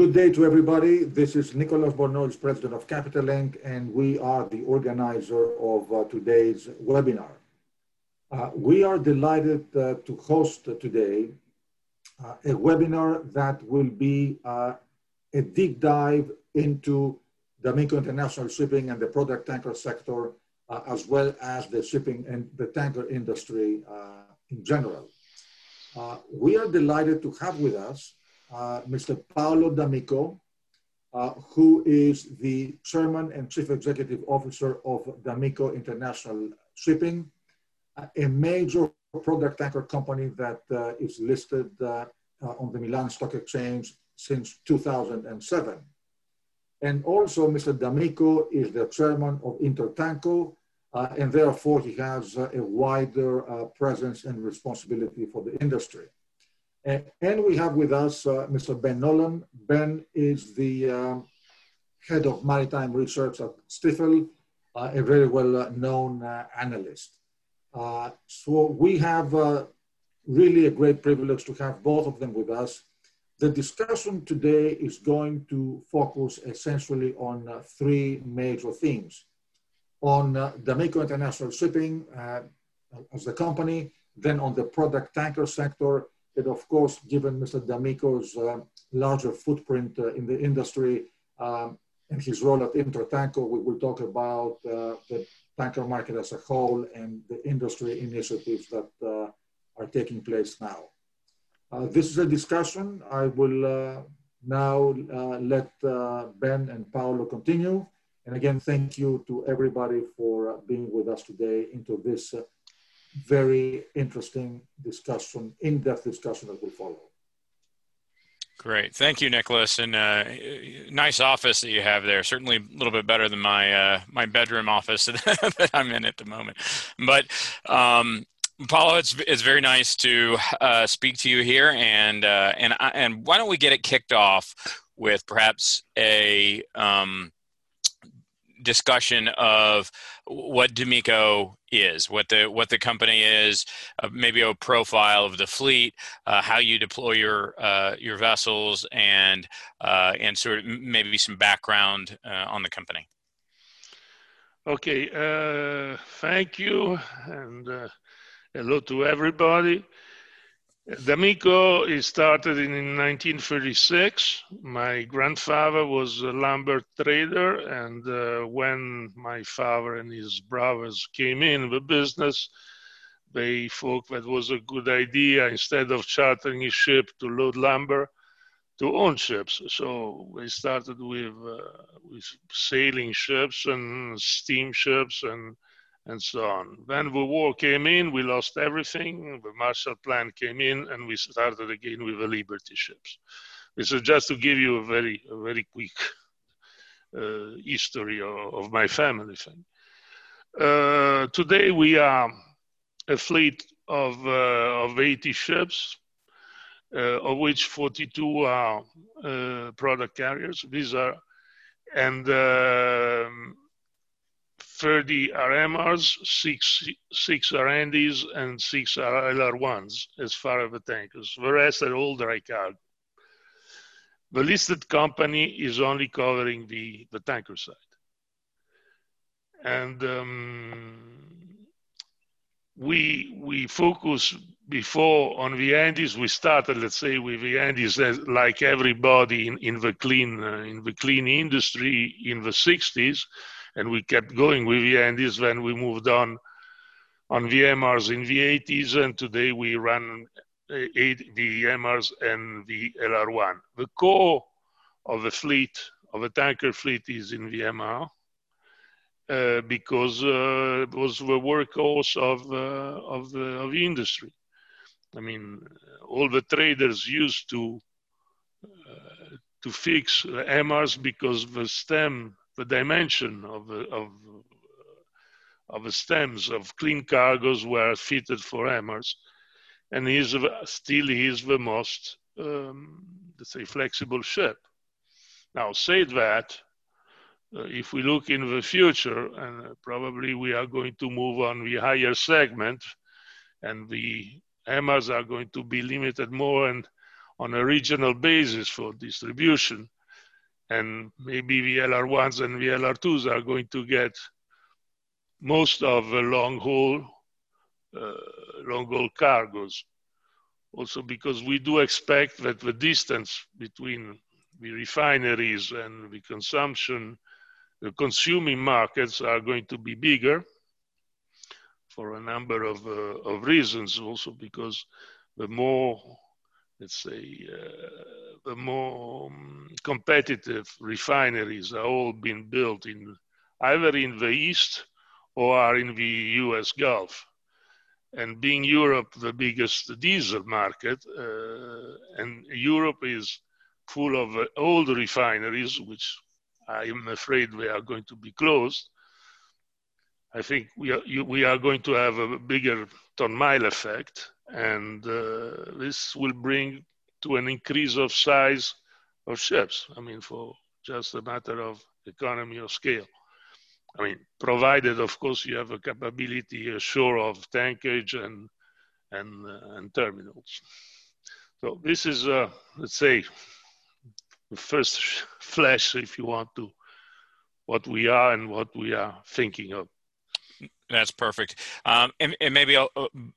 Good day to everybody. This is Nicolas Bornozis, President of Capital Link, and we are the organizer of uh, today's webinar. Uh, we are delighted uh, to host today uh, a webinar that will be uh, a deep dive into D'Amico International Shipping and the product tanker sector, uh, as well as the shipping and the tanker industry in general. we are delighted to have with us uh, Mr. Paolo D'Amico, uh, who is the Chairman and Chief Executive Officer of D'Amico International Shipping, a major product tanker company that uh, is listed uh, uh, on the Milan Stock Exchange since 2007. And also, Mr. D'Amico is the chairman of Intertanko, uh, and therefore he has a wider presence and responsibility for the industry. And we have with us uh, Mr. Ben Nolan. Ben is the um, head of maritime research at Stifel, uh, a very well known uh, analyst. Uh, so we have uh, really a great privilege to have both of them with us. The discussion today is going to focus essentially on uh, three major themes. On uh, D'Amico International Shipping as the company, then on the product tanker sector, and of course, given Mr. D'Amico's uh, larger footprint uh, in the industry um, and his role at Intertanko, we will talk about uh, the tanker market as a whole and the industry initiatives that uh, are taking place now. Uh, this is a discussion. I will uh, now let Ben and Paolo continue. And again, thank you to everybody for being with us today into this very interesting discussion, in-depth discussion that will follow. Great, thank you, Nicolas, and uh, nice office that you have there. Certainly a little bit better than my uh, my bedroom office that I'm in at the moment. But um, Paolo, it's it's very nice to uh, speak to you here, and uh, and and why don't we get it kicked off with perhaps a um, discussion of what D'Amico is, what the what the company is, uh, maybe a profile of the fleet, uh, how you deploy your uh, your vessels, and uh, and sort of maybe some background uh, on the company. Okay, uh, thank you, and hello to everybody. D'Amico is started in 1936. My grandfather was a lumber trader, and uh, when my father and his brothers came in the business, they thought that was a good idea instead of chartering a ship to load lumber to own ships. So we started with uh, with sailing ships and steamships and and so on. When the war came in, we lost everything. The Marshall Plan came in, and we started again with the Liberty ships. This is just to give you a very, a very quick uh, history of, of, my family thing. Uh, today we are a fleet of, uh, of 80 ships, uh, of which 42 are uh, product carriers. These are, and um, 30 are MRs, six, six are Handys, and six are LR1s as far as the tankers. The rest are all dry cargo. The listed company is only covering the, the tanker side. And um, we, we focus before on the Handys. We started, let's say, with the Handys like everybody in, in, the clean, uh, in the clean industry in the 60s and we kept going with the Handys when we moved on on VMRs in the 80s, and today we run eight VMRs and the LR1. The core of the fleet, of the tanker fleet, is in VMR. Uh, because uh, it was the workhorse of, uh, of, the, of the industry. I mean, all the traders used to uh, to fix MRs because the stem the dimension of, of, of the stems of clean cargoes were fitted for MRs. And he's still is the most, um, let's say, flexible ship. Now, said that, uh, if we look in the future, and probably we are going to move on the higher segment, and the MRs are going to be limited more and on a regional basis for distribution. And maybe VLR1s and VLR2s are going to get most of the long haul, uh, long haul cargoes. Also because we do expect that the distance between the refineries and the consumption, the consuming markets are going to be bigger for a number of, uh, of reasons also because the more let's say uh, the more um, competitive refineries are all being built in either in the east or are in the US Gulf. And being Europe the biggest diesel market, uh, and Europe is full of uh, old refineries, which I am afraid we are going to be closed. I think we are, you, we are going to have a bigger ton mile effect, and uh, this will bring to an increase of size of ships. I mean, for just a matter of economy of scale. I mean, provided, of course, you have a capability ashore of tankage and and uh, and terminals. So this is, uh, let's say, the first flash, if you want to, what we are and what we are thinking of. That's perfect. Um, and, and, maybe uh,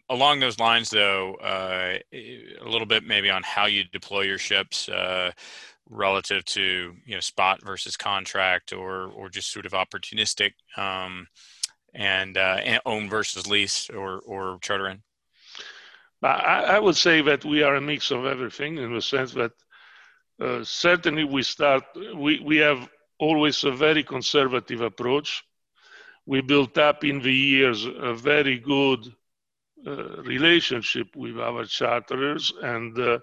along those lines, though, uh, a little bit maybe on how you deploy your ships uh, relative to you know spot versus contract, or or just sort of opportunistic, um, and, uh, and, own versus lease or or charter in. I, I, would say that we are a mix of everything in the sense that uh, certainly we start we we have always a very conservative approach we built up in the years a very good uh, relationship with our charterers, and uh,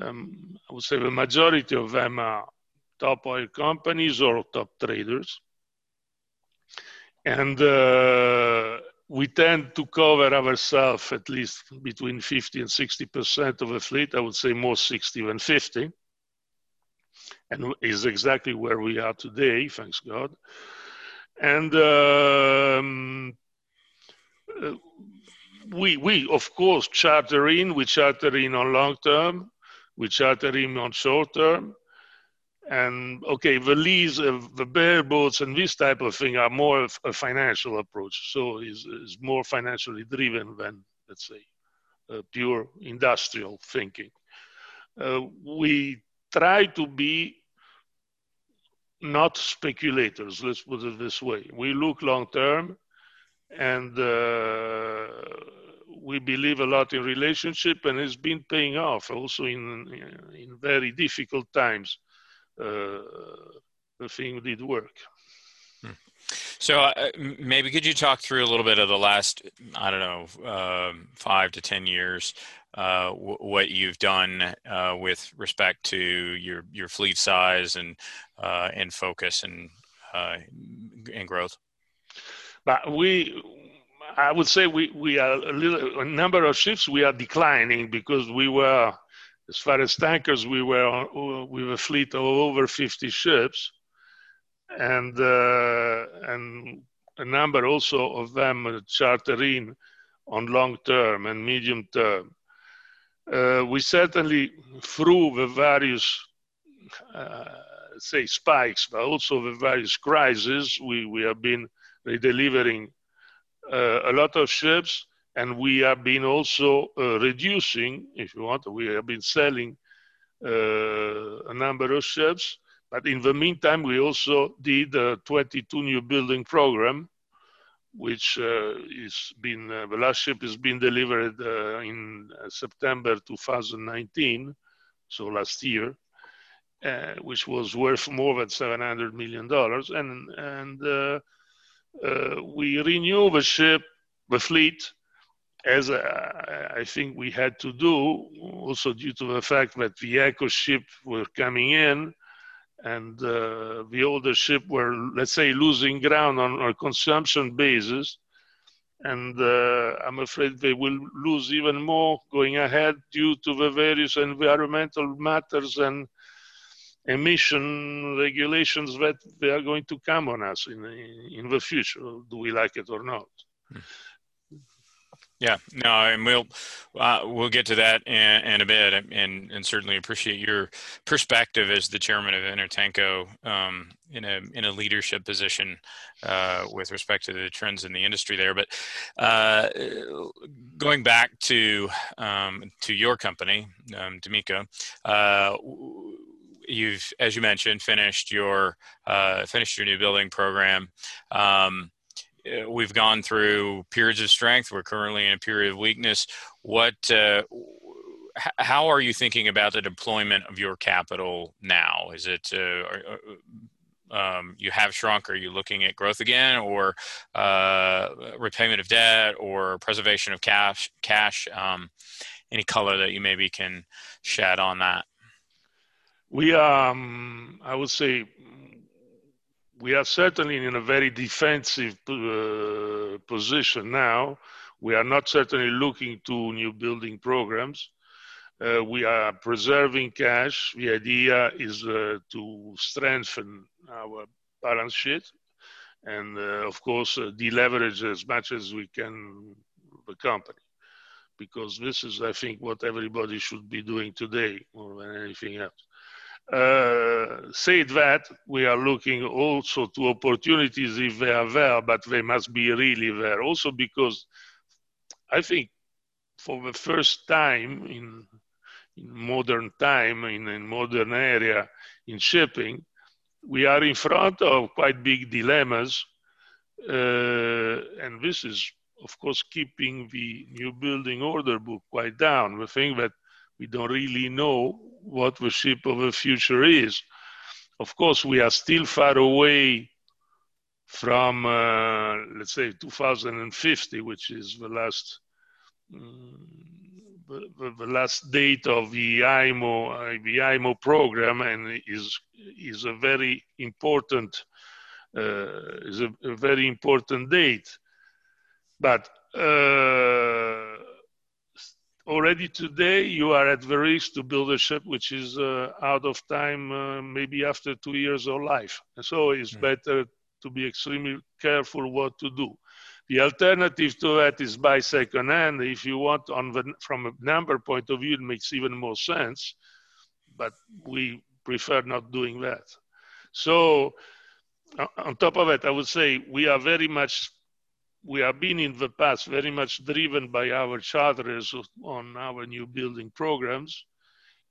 um, I would say the majority of them are top oil companies or top traders. And uh, we tend to cover ourselves at least between 50 and 60% of the fleet. I would say more 60 than 50. And is exactly where we are today, thanks God. And um, we, we, of course, charter in. We charter in on long term. We charter in on short term. And okay, the lease, of the bareboats and this type of thing are more of a financial approach. So is more financially driven than, let's say, pure industrial thinking. Uh, we try to be not speculators, let's put it this way. We look long term and uh, we believe a lot in relationship and it's been paying off also in, in very difficult times. Uh, the thing did work. Hmm. So uh, maybe could you talk through a little bit of the last, I don't know, uh, five to 10 years uh, w- what you've done uh, with respect to your your fleet size and uh, and focus and uh, and growth. But we, I would say we we are a little a number of ships we are declining because we were as far as tankers we were with a fleet of over 50 ships and uh, and a number also of them chartering on long term and medium term uh, we certainly, through the various, uh, say, spikes, but also the various crises, we, we have been redelivering uh, a lot of ships, and we have been also uh, reducing, if you want, we have been selling uh, a number of ships. But in the meantime, we also did a 22 new building program which uh, is been uh, the last ship has been delivered uh, in September 2019, so last year, uh, which was worth more than 700 million dollars, and and uh, uh, we renew the ship, the fleet, as I think we had to do, also due to the fact that the eco ship were coming in and uh, the older ship were, let's say, losing ground on a consumption basis. And uh, I'm afraid they will lose even more going ahead due to the various environmental matters and emission regulations that they are going to come on us in, in the future, do we like it or not. Yeah, no, and we'll uh, we'll get to that in, in, a bit, and and certainly appreciate your perspective as the chairman of Intertanko um, in a in a leadership position uh, with respect to the trends in the industry there. But uh, going back to um, to your company, um, D'Amico, uh, you've as you mentioned finished your uh, finished your new building program. Um, we've gone through periods of strength. We're currently in a period of weakness. What, uh, how are you thinking about the deployment of your capital now? Is it uh, uh, um, you have shrunk? Are you looking at growth again, or uh, repayment of debt, or preservation of cash? Cash. Um, any color that you maybe can shed on that? We, um, I would say, we are certainly in a very defensive uh, position now. We are not certainly looking to new building programs. Uh, we are preserving cash. The idea is uh, to strengthen our balance sheet and, uh, of course, uh, deleverage as much as we can the company. Because this is, I think, what everybody should be doing today more than anything else. Uh, said that, we are looking also to opportunities if they are there, but they must be really there. Also because I think for the first time in, in modern time, in a modern area in shipping, we are in front of quite big dilemmas. Uh, and this is, of course, keeping the new building order book quite down. The thing that we don't really know what the ship of the future is. Of course, we are still far away from, uh, let's say, 2050, which is the last um, the, the, last date of the IMO uh, the IMO program, and is is a very important uh, is a, a, very important date. But uh, already today you are at the risk to build a ship which is uh, out of time uh, maybe after two years of life. And so it's mm. better to be extremely careful what to do. The alternative to that is buy second hand. If you want on the from a number point of view it makes even more sense but we prefer not doing that. So on top of it i would say we are very much we have been in the past very much driven by our charters on our new building programs.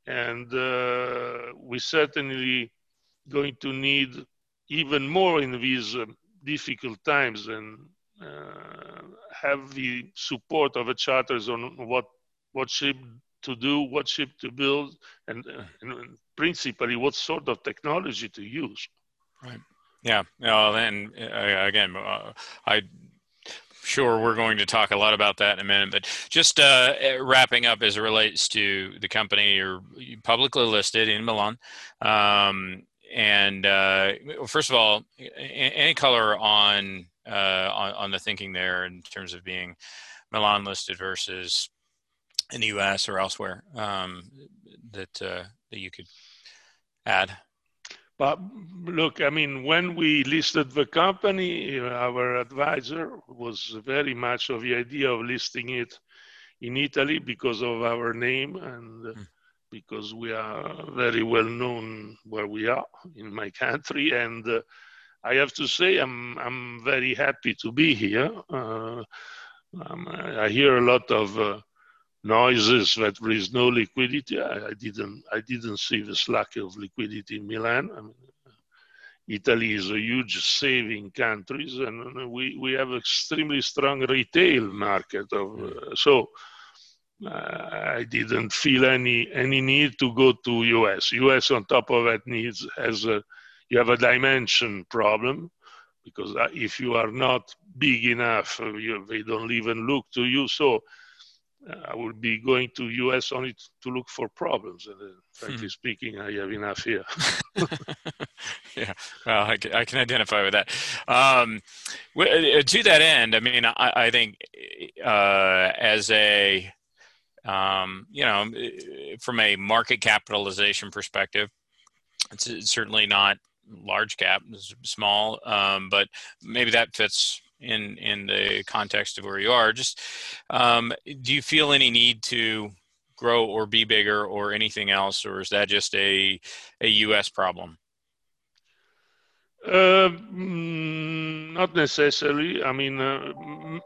And uh, we certainly going to need even more in these uh, difficult times and uh, have the support of the charters on what what ship to do, what ship to build, and, uh, and principally what sort of technology to use. Right. Yeah. Uh, and again, uh, I sure we're going to talk a lot about that in a minute but just uh, wrapping up as it relates to the company you're publicly listed in milan um, and uh, first of all any color on, uh, on, on the thinking there in terms of being milan listed versus in the us or elsewhere um, that uh, that you could add but look, I mean, when we listed the company, our advisor was very much of the idea of listing it in Italy because of our name and mm. because we are very well known where we are in my country. And uh, I have to say, I'm I'm very happy to be here. Uh, um, I hear a lot of uh, noises that there is no liquidity. I, I, didn't I didn't see this lack of liquidity in Milan. I mean, Italy is a huge saving country, and we, we have extremely strong retail market. Of, uh, so uh, I didn't feel any any need to go to US. US on top of that needs has a you have a dimension problem because uh, if you are not big enough, uh, you, they don't even look to you. So I would be going to US only to look for problems. And uh, frankly hmm. speaking, I have enough here. yeah, well, I can, I can, identify with that. Um, uh, to that end, I mean, I, I think uh, as a um, you know, from a market capitalization perspective, it's, it's certainly not large cap, small, um, but maybe that fits in in the context of where you are. Just um, do you feel any need to grow or be bigger or anything else, or is that just a a U.S. problem? Uh, mm, not necessarily. I mean, uh,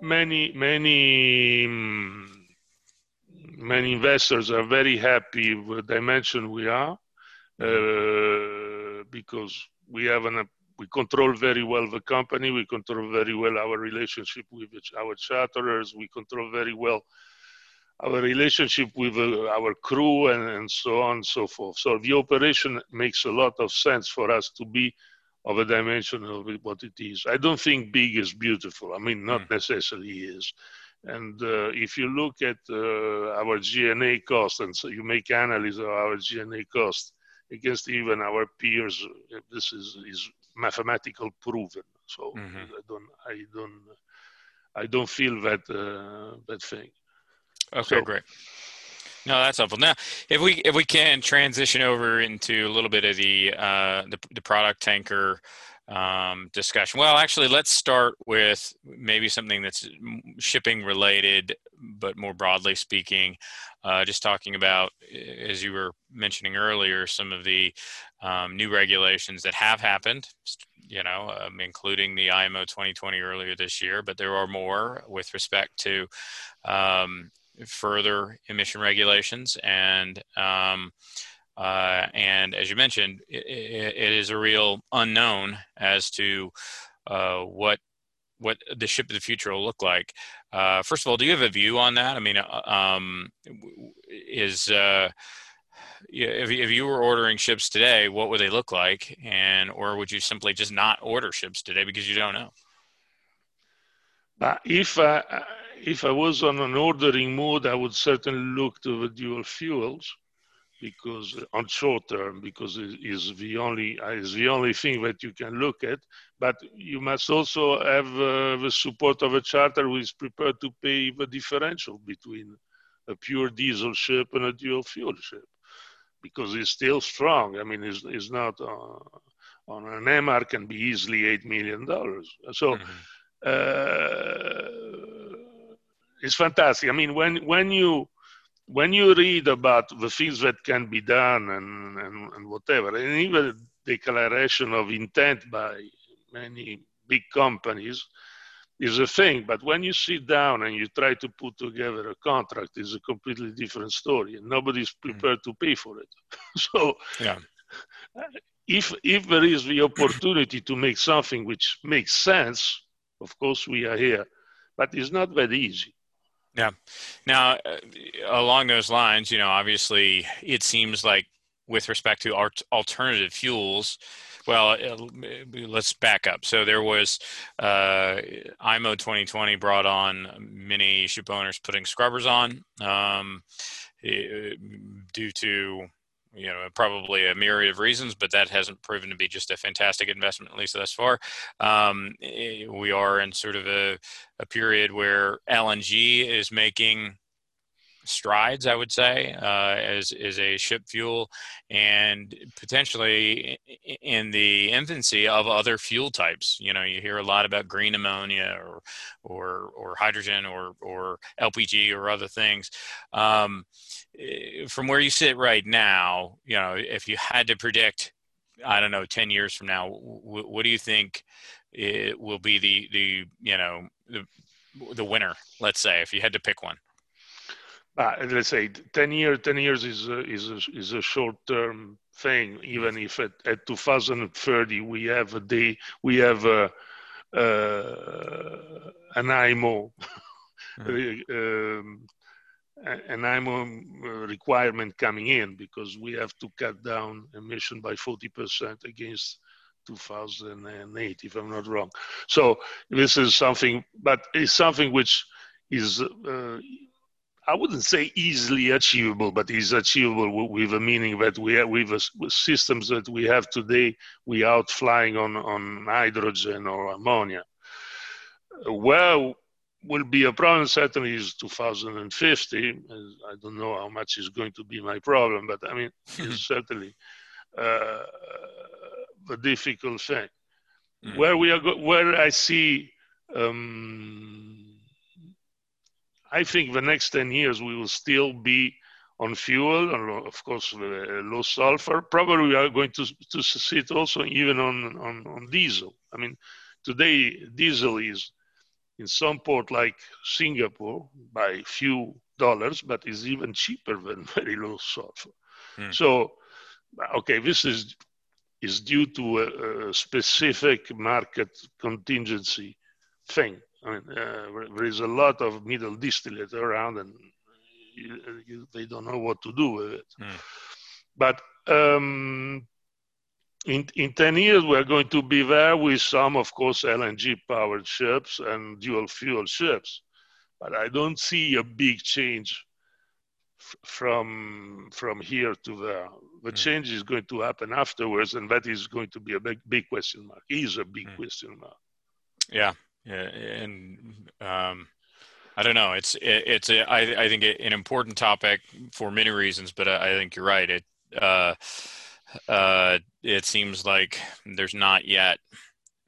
many many mm, many investors are very happy with the dimension we are uh, because we have an we control very well the company. We control very well our relationship with our charterers. We control very well our relationship with uh, our crew and, and so on and so forth. So the operation makes a lot of sense for us to be of a dimension of what it is. I don't think big is beautiful. I mean, not mm. necessarily is. And uh, if you look at uh, our G&A cost, and so you make analysis of our G&A cost against even our peers, this is, is mathematical proven. So mm-hmm. I don't, I don't, I don't feel that uh, that thing. Okay, so, great. No, that's helpful. Now, if we if we can transition over into a little bit of the uh, the, the product tanker um, discussion. Well, actually, let's start with maybe something that's shipping related, but more broadly speaking, uh, just talking about, as you were mentioning earlier, some of the um, new regulations that have happened. You know, um, including the IMO 2020 earlier this year, but there are more with respect to um, further emission regulations and um, uh, and as you mentioned, it, it is a real unknown as to uh, what what the ship of the future will look like. Uh, first of all, do you have a view on that? I mean, uh, um, is uh, if, if you were ordering ships today, what would they look like, and or would you simply just not order ships today because you don't know? Uh, if if I was on an ordering mode, I would certainly look to the dual fuels because on short term because it is the only is the only thing that you can look at. But you must also have uh, the support of a charter who is prepared to pay the differential between a pure diesel ship and a dual fuel ship because it's still strong. I mean it's, it's not uh, on an mr can be easily 8 million dollars. So mm-hmm. uh, it's fantastic. I mean when when you when you read about the things that can be done and, and, and whatever, and even declaration of intent by many big companies is a thing. But when you sit down and you try to put together a contract, it's a completely different story, and nobody's mm. prepared to pay for it. so, yeah. if if there is the opportunity to make something which makes sense, of course we are here. But it's not that easy. Yeah. Now, uh, along those lines, you know, obviously, it seems like with respect to alternative fuels, well, uh, let's back up. So there was uh, IMO 2020 brought on many ship owners putting scrubbers on um, due to you know probably a myriad of reasons but that hasn't proven to be just a fantastic investment at least thus far um, eh, we are in sort of a, a period where lng is making strides, I would say, uh, as a ship fuel, and potentially in the infancy of other fuel types. You know, you hear a lot about green ammonia or or or hydrogen or or LPG or other things. Um, from where you sit right now, you know, if you had to predict, I don't know, ten years from now, w- what do you think? It will be the the you know the the winner let's say if you had to pick one uh, let's say 10 years 10 years is a, is a, is a short term thing even if at, at 2030 we have a day we have a, uh, an IMO mm-hmm. um, an IMO requirement coming in because we have to cut down emission by 40% against 2008 if I'm not wrong so this is something but it's something which is uh, I wouldn't say easily achievable, but is achievable with a meaning that we have with, with systems that we have today, we out flying on, on hydrogen or ammonia. Well, will be a problem certainly is 2050. I don't know how much is going to be my problem, but I mean, it's certainly uh, a difficult thing. Mm. Where we are, go- where I see um, I think the next 10 years we will still be on fuel, and of course, uh, low sulfur. Probably we are going to, to sit also even on, on, on diesel. I mean, today diesel is in some port like Singapore by few dollars, but is even cheaper than very low sulfur. Hmm. So, okay, this is is due to a, a specific market contingency thing. I mean, uh, there is a lot of middle distillate around, and you, you, they don't know what to do with it. Hmm. But um, in, in 10 years, we're going to be there with some, of course, LNG powered ships and dual fuel ships. But I don't see a big change f- from, from here to there. The mm. change is going to happen afterwards, and that is going to be a big, big question mark. Is a big mm. question mark. Yeah. yeah. And, um, I don't know. It's it, it's a, I, I think an important topic for many reasons, but I, I think you're right. It uh, uh, it seems like there's not yet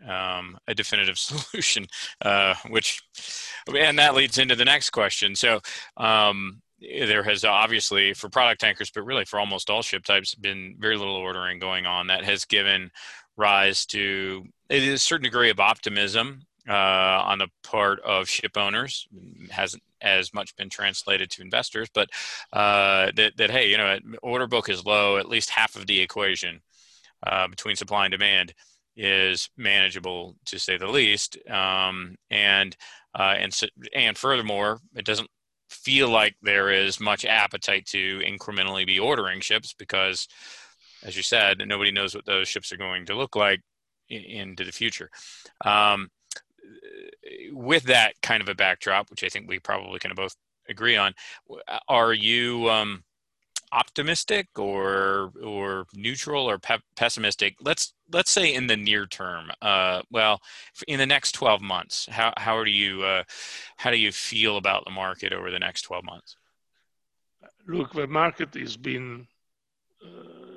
um, a definitive solution, uh, which, and that leads into the next question. So, um, there has obviously for product tankers, but really for almost all ship types, been very little ordering going on. That has given rise to a certain degree of optimism uh, on the part of ship owners. hasn't as much been translated to investors, but uh, that, that hey, you know, order book is low. At least half of the equation uh, between supply and demand is manageable, to say the least. Um, and uh, and and furthermore, it doesn't feel like there is much appetite to incrementally be ordering ships because, as you said, nobody knows what those ships are going to look like in, into the future. Um, with that kind of a backdrop, which I think we probably can both agree on, are you um, optimistic or or neutral or pe- pessimistic? Let's let's say in the near term. Uh, well, in the next twelve months, how how do you uh, how do you feel about the market over the next twelve months? Look, the market has been. Uh,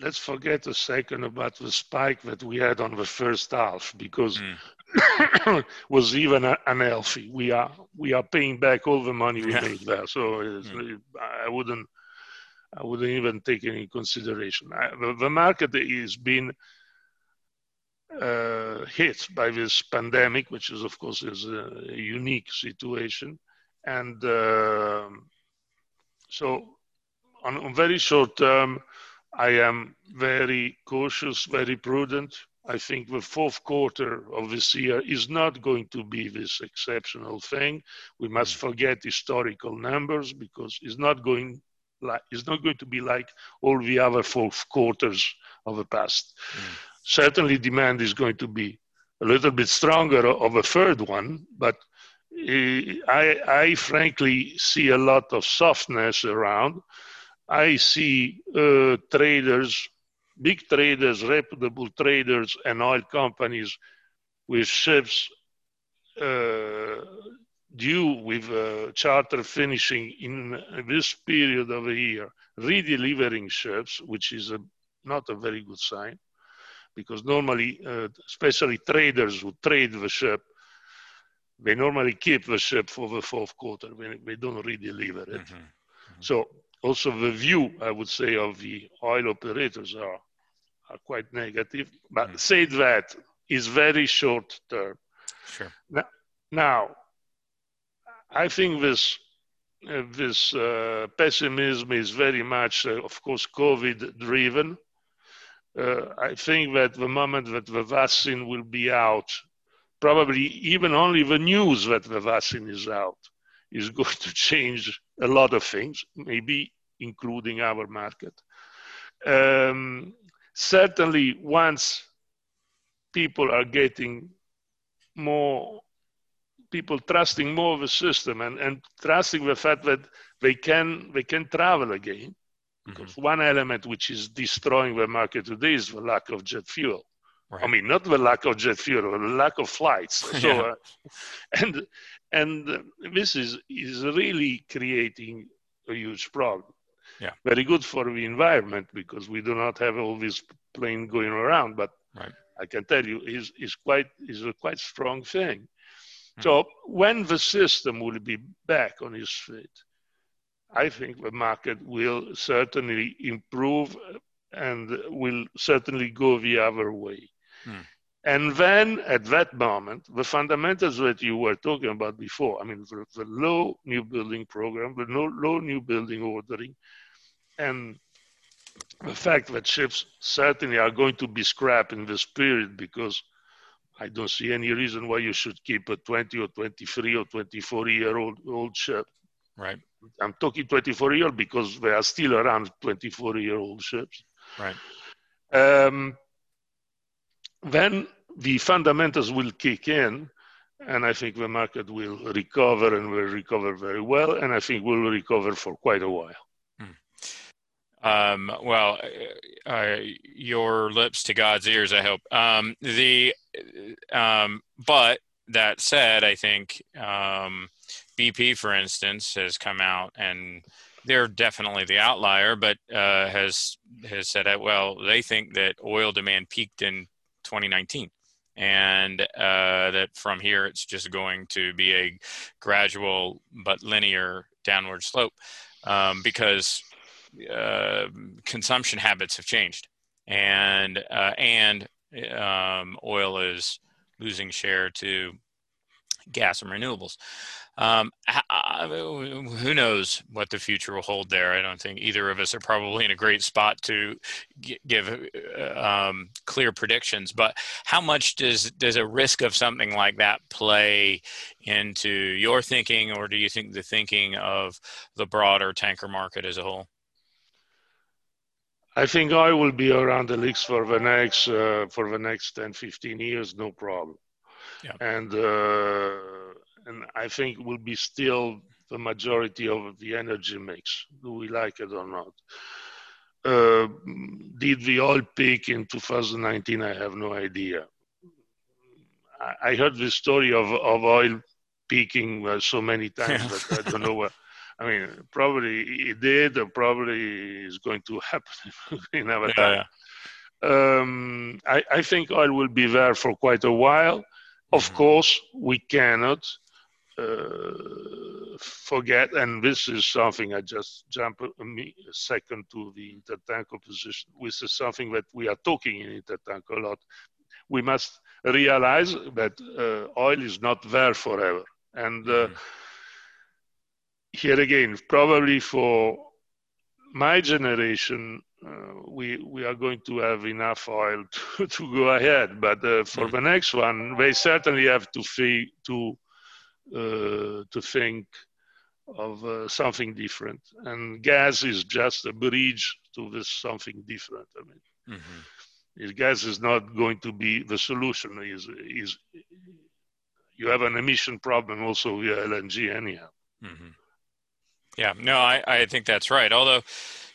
let's forget a second about the spike that we had on the first half because mm. was even unhealthy. We are we are paying back all the money we yeah. made there, so mm. I wouldn't I wouldn't even take any consideration. I, the, the, market is been uh, hit by this pandemic, which is of course is a, a unique situation, and uh, so on, on very short term, I am very cautious, very prudent I think the fourth quarter of this year is not going to be this exceptional thing. We must mm. forget historical numbers because it's not going like it's not going to be like all the other fourth quarters of the past. Mm. Certainly, demand is going to be a little bit stronger of a third one, but eh, I, I frankly see a lot of softness around. I see uh, traders big traders, reputable traders, and oil companies with ships uh, due with uh, charter finishing in this period of a year, redelivering ships, which is a, not a very good sign, because normally, uh, especially traders who trade the ship, they normally keep the ship for the fourth quarter. They, they don't redeliver it. Mm-hmm. Mm-hmm. So also the view, I would say, of the oil operators are are quite negative. But mm. say that is very short term. Sure. Now, now I think this uh, this uh, pessimism is very much, uh, of course, COVID driven. Uh, I think that the moment that the vaccine will be out, probably even only the news that the vaccine is out is going to change a lot of things, maybe including our market. Um, certainly once people are getting more people trusting more of the system and, and trusting the fact that they can they can travel again because mm-hmm. one element which is destroying the market today is the lack of jet fuel right. i mean not the lack of jet fuel the lack of flights so yeah. uh, and and this is is really creating a huge problem yeah. very good for the environment because we do not have all this plane going around. But right. I can tell you, is is quite is a quite strong thing. Mm-hmm. So when the system will be back on its feet, I think the market will certainly improve and will certainly go the other way. Hmm. And then at that moment, the fundamentals that you were talking about before, I mean, the, the low new building program, the no, low new building ordering, and the fact that ships certainly are going to be scrapped in this period because I don't see any reason why you should keep a 20 or 23 or 24 year old old ship. Right. I'm talking 24 year old because they are still around 24 year old ships. Right. Um, then the fundamentals will kick in, and I think the market will recover and will recover very well, and I think we'll recover for quite a while. Um, well, uh, uh, your lips to God's ears, I hope. Um, the um, but that said, I think um, BP, for instance, has come out and they're definitely the outlier, but uh, has has said that well, they think that oil demand peaked in 2019, and uh, that from here it's just going to be a gradual but linear downward slope um, because uh, consumption habits have changed, and uh, and um, oil is losing share to gas and renewables. Um, who knows what the future will hold there? I don't think either of us are probably in a great spot to give uh, um, clear predictions. But how much does does a risk of something like that play into your thinking, or do you think the thinking of the broader tanker market as a whole? I think I will be around the leaks for the next uh, for the next 10, 15 years, no problem. Yeah. And uh, and I think will be still the majority of the energy mix. Do we like it or not? Uh, did the oil peak in 2019? I have no idea. I, I heard the story of, of oil peaking uh, so many times that I don't know what. I mean, probably it did, or probably is going to happen in our time. Yeah. Um, I, I, think oil will be there for quite a while. Of mm-hmm. course, we cannot uh, forget, and this is something I just jump a, a second to the intertanko position. This is something that we are talking in intertanko a lot. We must realize that uh, oil is not there forever, and uh, mm-hmm. Here again, probably for my generation, uh, we we are going to have enough oil to, to go ahead. But uh, for mm-hmm. the next one, they certainly have to fee, to uh, to think of uh, something different. And gas is just a bridge to this something different. I mean, mm-hmm. gas is not going to be the solution. Is is you have an emission problem also via LNG anyhow. Mm-hmm. Yeah, no, I, I think that's right. Although,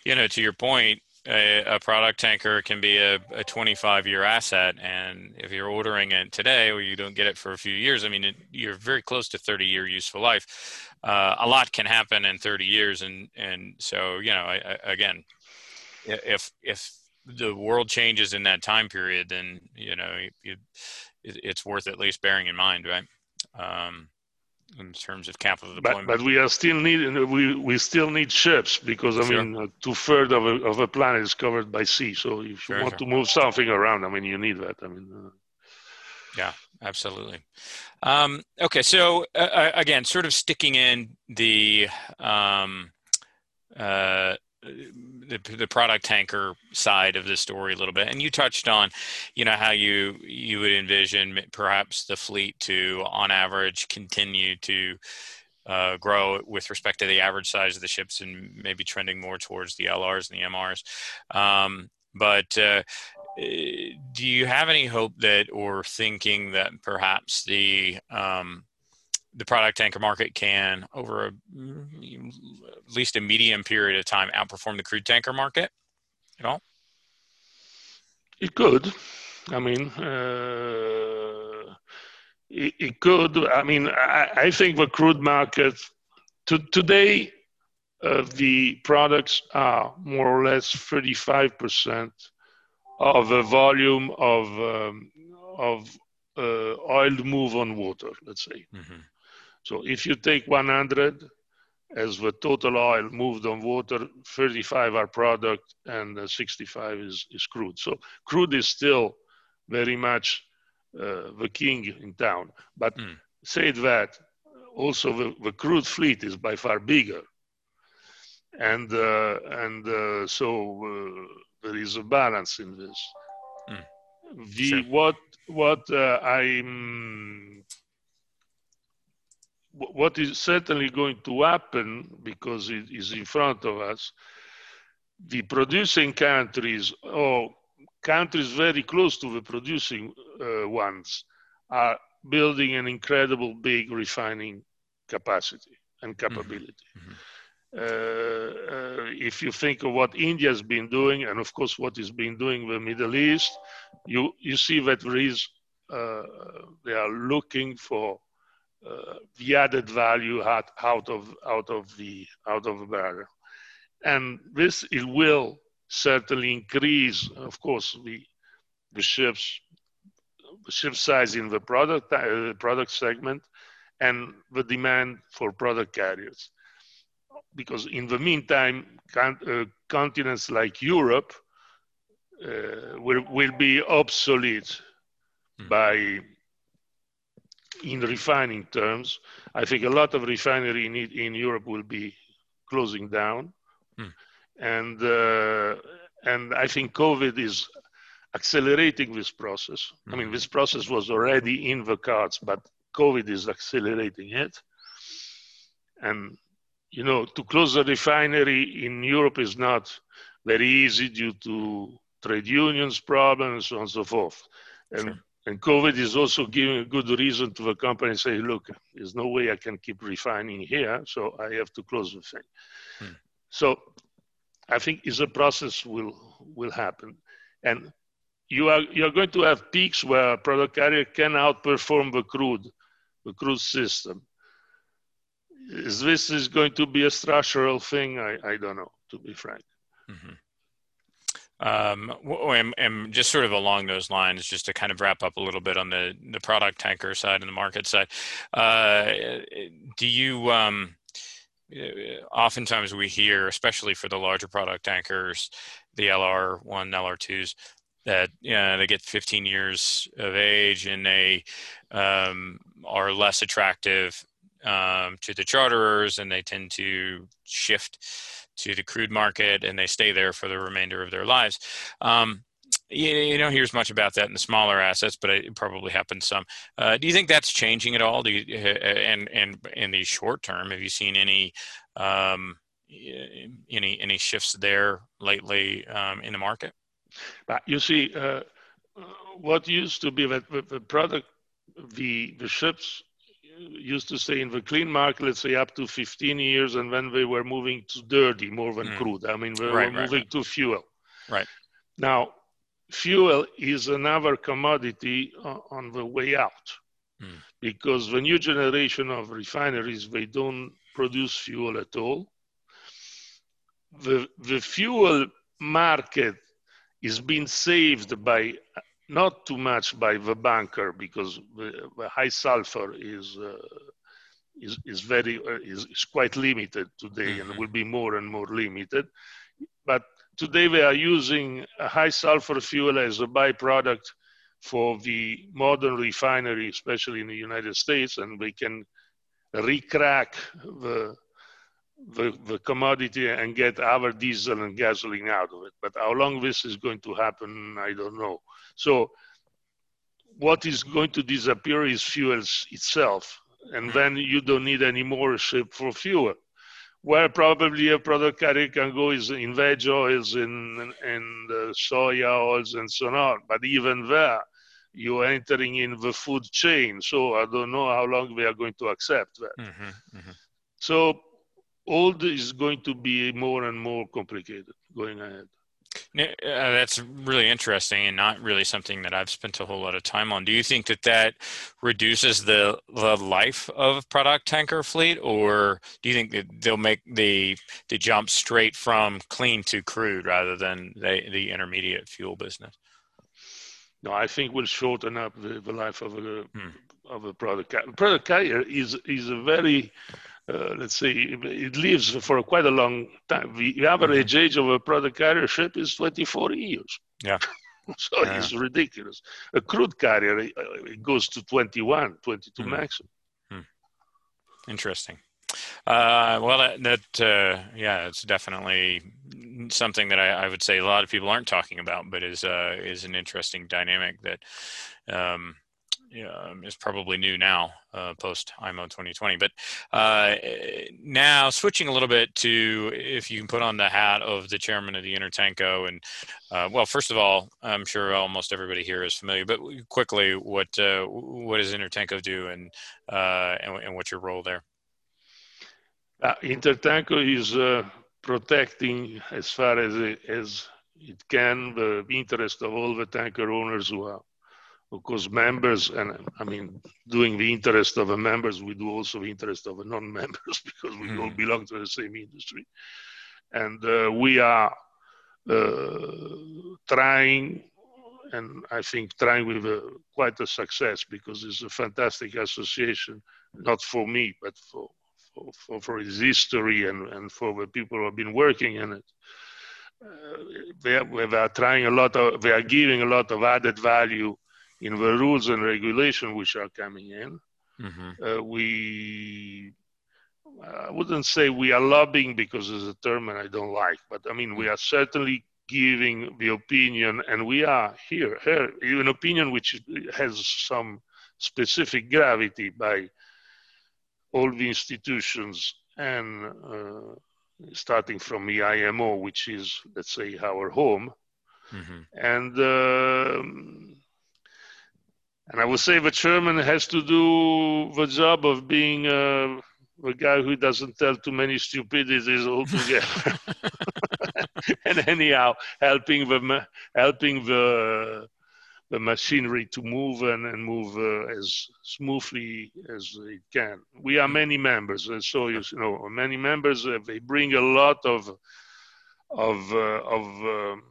you know, to your point, a, a, product tanker can be a, a 25 year asset and if you're ordering it today or you don't get it for a few years i mean it, you're very close to 30 year useful life uh, a lot can happen in 30 years and and so you know I, I, again if if the world changes in that time period then you know it, it's worth at least bearing in mind right um, in terms of capital deployment. But, but we are still need we, we still need ships because I sure. mean two thirds of a, of a planet is covered by sea. So if sure, you want sure. to move something around, I mean you need that. I mean. Uh, yeah, absolutely. Um, okay, so uh, uh again, sort of sticking in the um, uh, the, the product tanker side of the story a little bit and you touched on you know how you you would envision perhaps the fleet to on average continue to uh, grow with respect to the average size of the ships and maybe trending more towards the lrs and the mrs um, but uh, eh, do you have any hope that or thinking that perhaps the um, the product tanker market can, over a, at least a medium period of time, outperform the crude tanker market at all? It could. I mean, uh, it, it, could. I mean, I, I, think the crude market to, today, uh, the products are more or less 35% of the volume of um, of uh, oil move on water, let's say. Mm-hmm. So if you take 100 as the total oil moved on water, 35 are product and uh, 65 is, is crude. So crude is still very much uh, the king in town. But mm. say that also the, the, crude fleet is by far bigger. And, uh, and uh, so uh, there is a balance in this. Mm. The, sure. What, what uh, I'm what is certainly going to happen because it is in front of us the producing countries or countries very close to the producing uh, ones are building an incredible big refining capacity and mm-hmm. capability. Mm-hmm. Uh, uh, if you think of what India has been doing, and of course what is being doing in the Middle East, you you see that there is uh, they are looking for uh, the added value out, out of out of the out of the barrel, and this it will certainly increase, of course, the the ships the ship size in the product uh, product segment and the demand for product carriers. Because in the meantime, con- uh, continents like Europe uh, will, will be obsolete mm. by in refining terms. I think a lot of refinery in, in Europe will be closing down. Mm. And, uh, and I think COVID is accelerating this process. Mm. I mean, hmm. this process was already in the cards, but COVID is accelerating it. And, you know, to close a refinery in Europe is not very easy due to trade unions problems, and so on and so forth. And, sure. And COVID is also giving a good reason to the company say, look, there's no way I can keep refining here, so I have to close the thing. Hmm. So I think is a process will will happen. And you are you're going to have peaks where product carrier can outperform the crude the crude system. Is this is going to be a structural thing? I, I don't know, to be frank. Mm-hmm. Um, and, and, just sort of along those lines, just to kind of wrap up a little bit on the, the product tanker side and the market side, uh, do you, um, oftentimes we hear, especially for the larger product tankers, the LR1, LR2s, that you know, they get 15 years of age and they um, are less attractive um, to the charterers and they tend to shift to the crude market and they stay there for the remainder of their lives. Um, you, you, don't hear as much about that in the smaller assets, but it probably happens some. Uh, do you think that's changing at all? Do you, uh, and and in the short term, have you seen any um, any any shifts there lately um, in the market? But you see, uh, what used to be that the product, the the ships used to say in the clean market, let's say up to 15 years, and then they were moving to dirty more than mm. crude. I mean, they right, were moving right. to fuel. Right. Now, fuel is another commodity uh, on the way out mm. because the new generation of refineries they don't produce fuel at all. The the fuel market is being saved by not too much by the bunker because the, the high sulfur is uh, is is very uh, is, is quite limited today mm-hmm. and will be more and more limited. But today we are using a high sulfur fuel as a byproduct for the modern refinery, especially in the United States, and we can recrack the the, the commodity and get our diesel and gasoline out of it. But how long this is going to happen, I don't know. So what is going to disappear is fuels itself. And then you don't need any more ship for fuel. Where probably a product carrier can go is in veg oils, in, in soya oils, and so on. But even there, you're entering in the food chain. So I don't know how long we are going to accept that. Mm-hmm, mm-hmm. So all is going to be more and more complicated going ahead. Uh, that's really interesting and not really something that I've spent a whole lot of time on. Do you think that that reduces the the life of product tanker fleet, or do you think that they'll make the the jump straight from clean to crude rather than the the intermediate fuel business? No, I think we'll shorten up the, the life of a hmm. of a product carrier. Product carrier is is a very uh, let's say it lives for quite a long time. The average mm-hmm. age of a product carrier ship is 24 years. Yeah. so yeah. it's ridiculous. A crude carrier uh, it goes to 21, 22 mm. maximum. Hmm. Interesting. Uh, well, that, that uh, yeah, it's definitely something that I, I, would say a lot of people aren't talking about, but is uh, is an interesting dynamic that um, yeah, is probably new now uh, post IMO 2020. But uh, now switching a little bit to if you can put on the hat of the chairman of the Intertanko, and uh, well, first of all, I'm sure almost everybody here is familiar. But quickly, what uh, what does Intertanko do, and, uh, and, and what's your role there? Uh, Intertanko is protecting as far as it, as it can the interest of all the tanker owners who are of course, members, and I mean, doing the interest of the members, we do also the interest of the non-members because we mm. all hmm. belong to the same industry. And uh, we are uh, trying, and I think trying with a, quite a success because it's a fantastic association, not for me, but for, for, for, for its history and, and for the people who have been working in it. Uh, they, are, they are trying a lot of, they are giving a lot of added value in the rules and regulation which are coming in. Mm-hmm. Uh, we, I wouldn't say we are lobbying because it's a term and I don't like, but I mean, we are certainly giving the opinion and we are here, here an opinion which has some specific gravity by all the institutions and uh, starting from the IMO, which is, let's say, our home. Mm-hmm. And uh, and I would say the chairman has to do the job of being uh, the guy who doesn't tell too many stupidities altogether. and anyhow, helping the helping the the machinery to move and, and move uh, as smoothly as it can. We are many members, and so you know many members. Uh, they bring a lot of of uh, of um,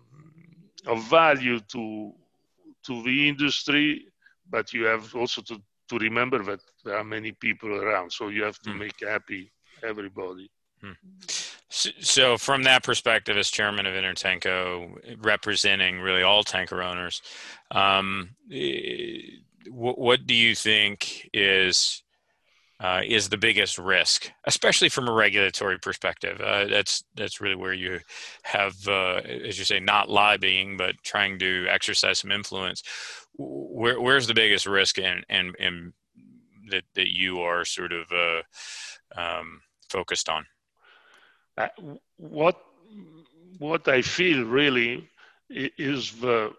of value to to the industry but you have also to, to remember that there are many people around so you have to mm. make happy everybody mm. so, so, from that perspective as chairman of intertanko representing really all tanker owners um, what, what do you think is uh, is the biggest risk, especially from a regulatory perspective. Uh, that's that's really where you have, uh, as you say, not lobbying, but trying to exercise some influence where, where's the biggest risk and and and that that you are sort of uh, um, focused on? Uh, what what I feel really is the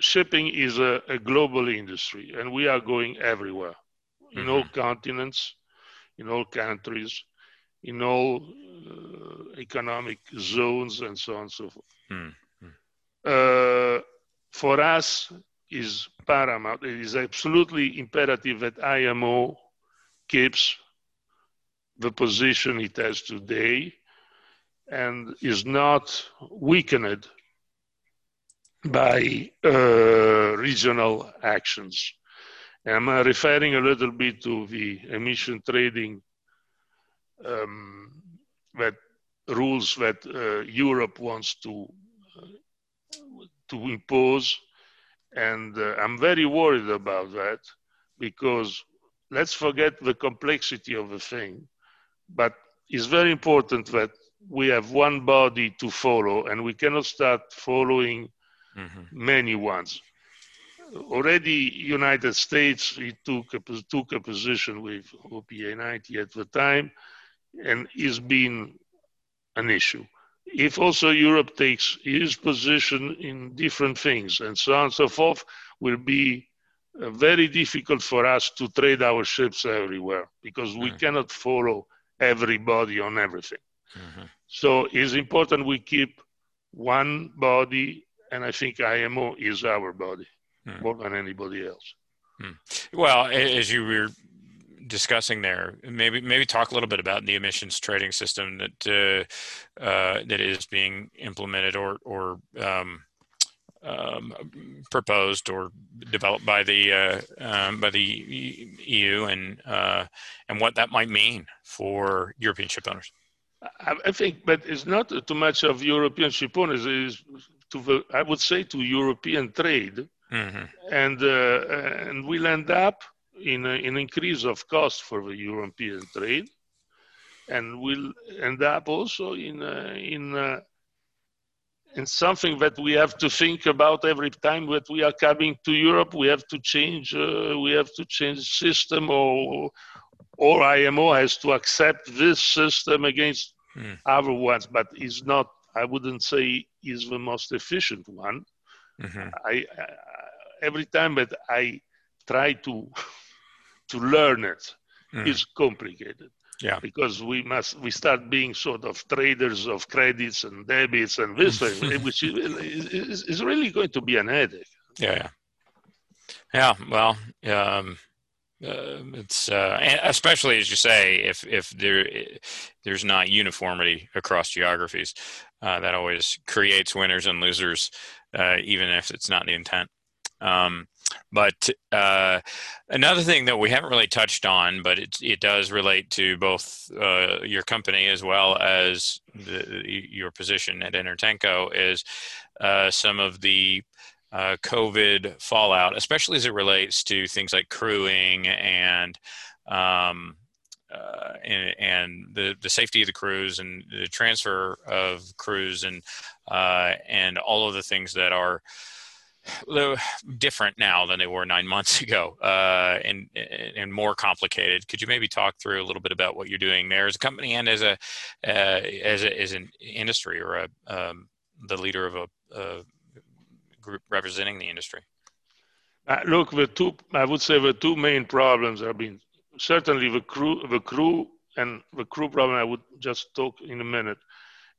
shipping is a, a global industry, and we are going everywhere in mm-hmm. all continents, in all countries, in all uh, economic zones, and so on and so forth. Mm-hmm. Uh, for us is paramount. It is absolutely imperative that IMO keeps the position it has today and is not weakened by uh, regional actions. I'm referring a little bit to the emission trading um, that rules that uh, Europe wants to to impose. And uh, I'm very worried about that because let's forget the complexity of the thing. But it's very important that we have one body to follow and we cannot start following mm-hmm. many ones. Already United States it took a, took a position with OPA 90 at the time and it's been an issue if also Europe takes its position in different things and so on and so forth, will be uh, very difficult for us to trade our ships everywhere because we mm. cannot follow everybody on everything. Mm-hmm. So it's important we keep one body, and I think IMO is our body mm. more than anybody else. Mm. Well, as you were discussing there. Maybe maybe talk a little bit about the emissions trading system that uh, uh, that is being implemented or or um, um, proposed or developed by the uh, um, by the EU and uh, and what that might mean for European ship owners. I think, but it's not too much of European ship owners. Is to the, I would say to European trade, mm-hmm. and uh, and we'll end up in a, an increase of cost for the European trade, and we'll end up also in in and something that we have to think about every time that we are coming to Europe. We have to change. Uh, we have to change system, or or IMO has to accept this system against mm. other ones. But it's not. I wouldn't say is the most efficient one. Mm-hmm. I, I, every time that I try to to learn it, mm. it's complicated. Yeah. Because we must we start being sort of traders of credits and debits and this thing, which is, is, really going to be an headache. Yeah. Yeah. Yeah, well, um, uh, it's uh, especially as you say, if if there there's not uniformity across geographies, uh, that always creates winners and losers, uh, even if it's not the intent. Um, but uh, another thing that we haven't really touched on, but it, it does relate to both uh, your company as well as the, your position at Intertanko, is uh, some of the uh, COVID fallout, especially as it relates to things like crewing and um, uh, and, and, the, the safety of the crews and the transfer of crews and uh, and all of the things that are different now than they were nine months ago uh, and, and more complicated. Could you maybe talk through a little bit about what you're doing there as a company and as a uh, as a, as an industry or a, um, the leader of a, a, group representing the industry? Uh, look, the two I would say the two main problems have been certainly the crew, the crew, and the crew problem. I would just talk in a minute.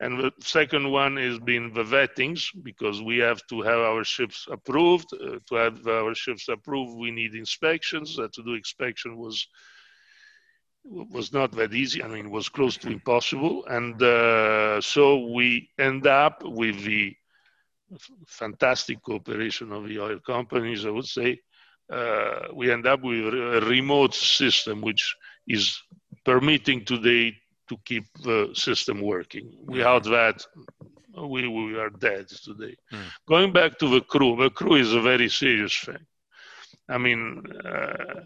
And the second one is being the vettings, because we have to have our ships approved. Uh, to have our ships approved, we need inspections. Uh, to do inspection was was not that easy. I mean, it was close to impossible. And uh, so we end up with the fantastic cooperation of the oil companies, I would say. Uh, we end up with a remote system, which is permitting today to keep the system working. Without that, we, we are dead today. Mm. Going back to the crew, the crew is a very serious thing. I mean, uh,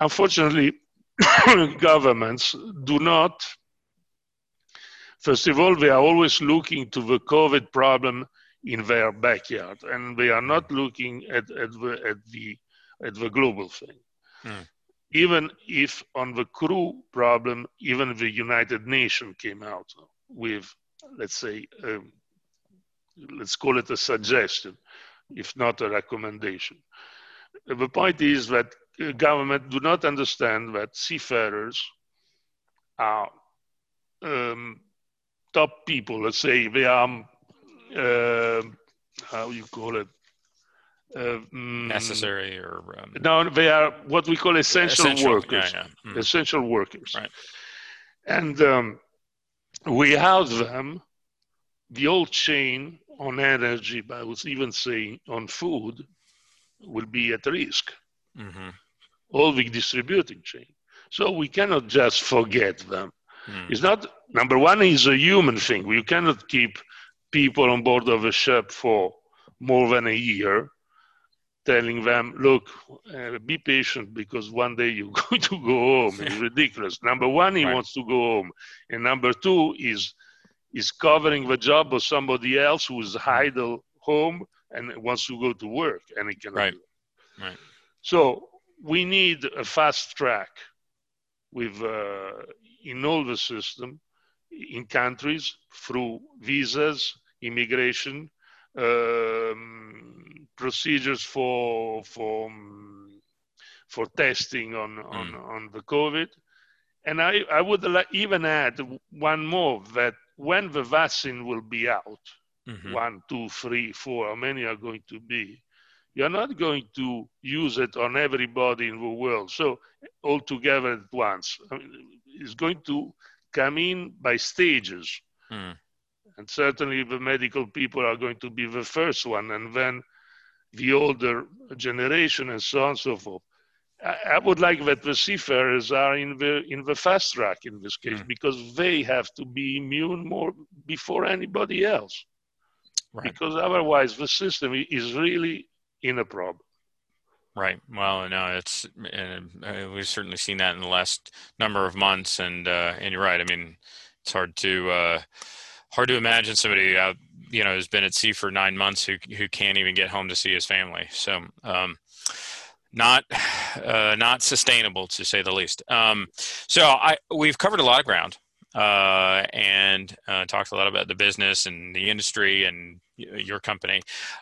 unfortunately, governments do not, first of all, they are always looking to the COVID problem in their backyard, and they are not looking at, at, the, at, the, at the global thing. Mm even if on the crew problem, even the United Nations came out with, let's say, um, let's call it a suggestion, if not a recommendation. The point is that government do not understand that seafarers are um, top people. Let's say they are, uh, how you call it, uh, necessary or um, no they are what we call essential, essential workers yeah, yeah. Mm. essential workers right. and um, without them the whole chain on energy but i would even say on food will be at risk mm-hmm. all the distributing chain so we cannot just forget them mm. it's not number one is a human thing you cannot keep people on board of a ship for more than a year telling them, look, uh, be patient because one day you're going to go home. It's ridiculous. Number one, he right. wants to go home. And number two is is covering the job of somebody else who is idle home and wants to go to work and he cannot right. Right. So we need a fast track with uh, in all the system in countries through visas, immigration, um, procedures for for for testing on on, mm. on the COVID. And I, I would even add one more that when the vaccine will be out, mm-hmm. one, two, three, four, how many are going to be? You're not going to use it on everybody in the world. So all together at once. I mean, it's going to come in by stages. Mm And certainly the medical people are going to be the first one, and then the older generation and so on and so forth. I, I would like that the seafarers are in the in the fast track in this case mm. because they have to be immune more before anybody else. Right. Because otherwise the system is really in a problem. Right. Well, no, it's uh, we've certainly seen that in the last number of months, and uh, and you're right. I mean, it's hard to uh, hard to imagine somebody out, you know, who's been at sea for nine months who who can't even get home to see his family. So, um, not uh, not sustainable to say the least. Um, so, I we've covered a lot of ground uh, and uh, talked a lot about the business and the industry and your company.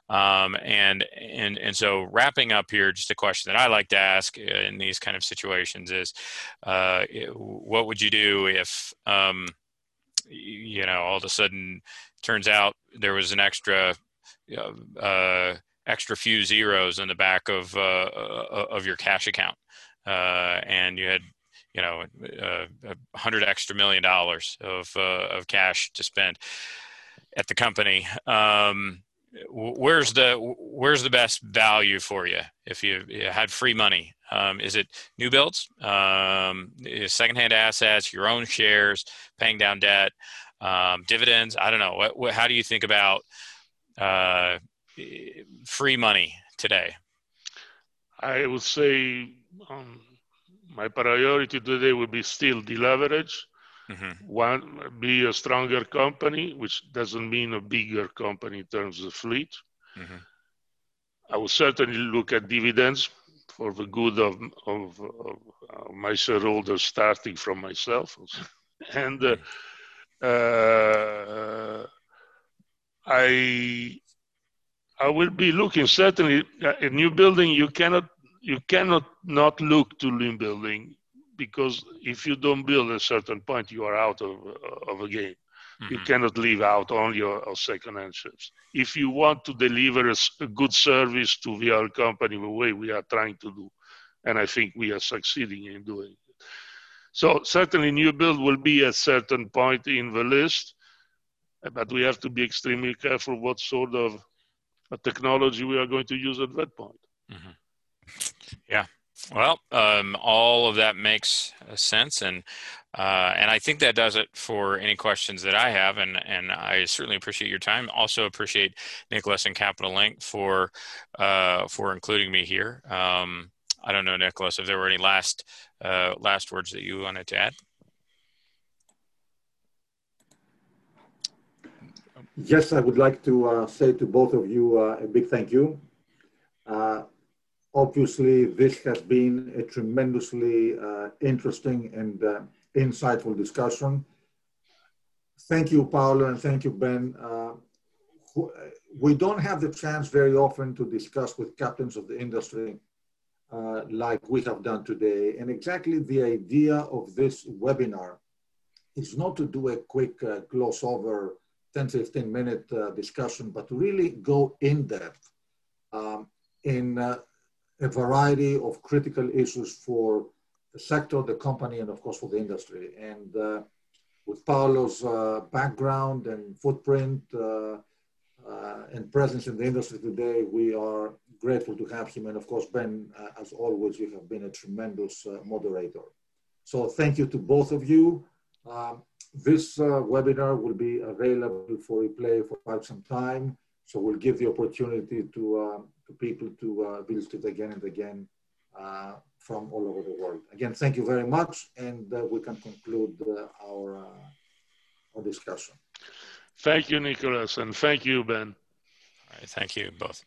Um, and and and so wrapping up here, just a question that I like to ask in these kind of situations is, uh, what would you do if um, you know all of a sudden turns out there was an extra uh, extra few zeros in the back of uh, uh, of your cash account, uh, and you had you know a hundred extra million dollars of of cash to spend at the company. Um, where's the where's the best value for you if you, you had free money? Um, is it new builds, um, secondhand assets, your own shares, paying down debt, um, dividends? I don't know. What, what, how do you think about uh, free money today? I would say um, my priority today would be still deleverage Mm-hmm. One, be a stronger company, which doesn't mean a bigger company in terms of fleet. Mm-hmm. I will certainly look at dividends for the good of, of, of my shareholders, starting from myself. and uh, uh, I I will be looking certainly a new building. You cannot you cannot not look to new building because if you don't build a certain point, you are out of, of a game. Mm-hmm. You cannot leave out only your, second-hand ships. If you want to deliver a, a, good service to the company the way we are trying to do, and I think we are succeeding in doing. So certainly new build will be a certain point in the list, but we have to be extremely careful what sort of technology we are going to use at that point. Mm-hmm. Yeah, well, um, all of that makes uh, sense, and uh, and I think that does it for any questions that I have, and and I certainly appreciate your time. Also appreciate Nicolas and Capital Link for uh, for including me here. Um, I don't know, Nicolas, if there were any last uh, last words that you wanted to add. Yes, I would like to uh, say to both of you uh, a big thank you. Obviously, this has been a tremendously uh, interesting and uh, insightful discussion. Thank you, Paolo, and thank you, Ben. Uh, we don't have the chance very often to discuss with captains of the industry uh, like we have done today. And exactly the idea of this webinar is not to do a quick uh, gloss over 10, 15 minute uh, discussion, but to really go in depth um, in a variety of critical issues for the sector, the company, and of course for the industry. And uh, with Paolo's uh, background and footprint uh, uh and presence in the industry today, we are grateful to have him. And of course, Ben, uh, as always, you have been a tremendous uh, moderator. So thank you to both of you. Um, this webinar will be available for replay for quite some time. So we'll give the opportunity to um, to people to uh, visit it again and again uh, from all over the world. Again, thank you very much, and uh, we can conclude our, our discussion. Thank you, Nicolas, and thank you, Ben. All right, thank you both.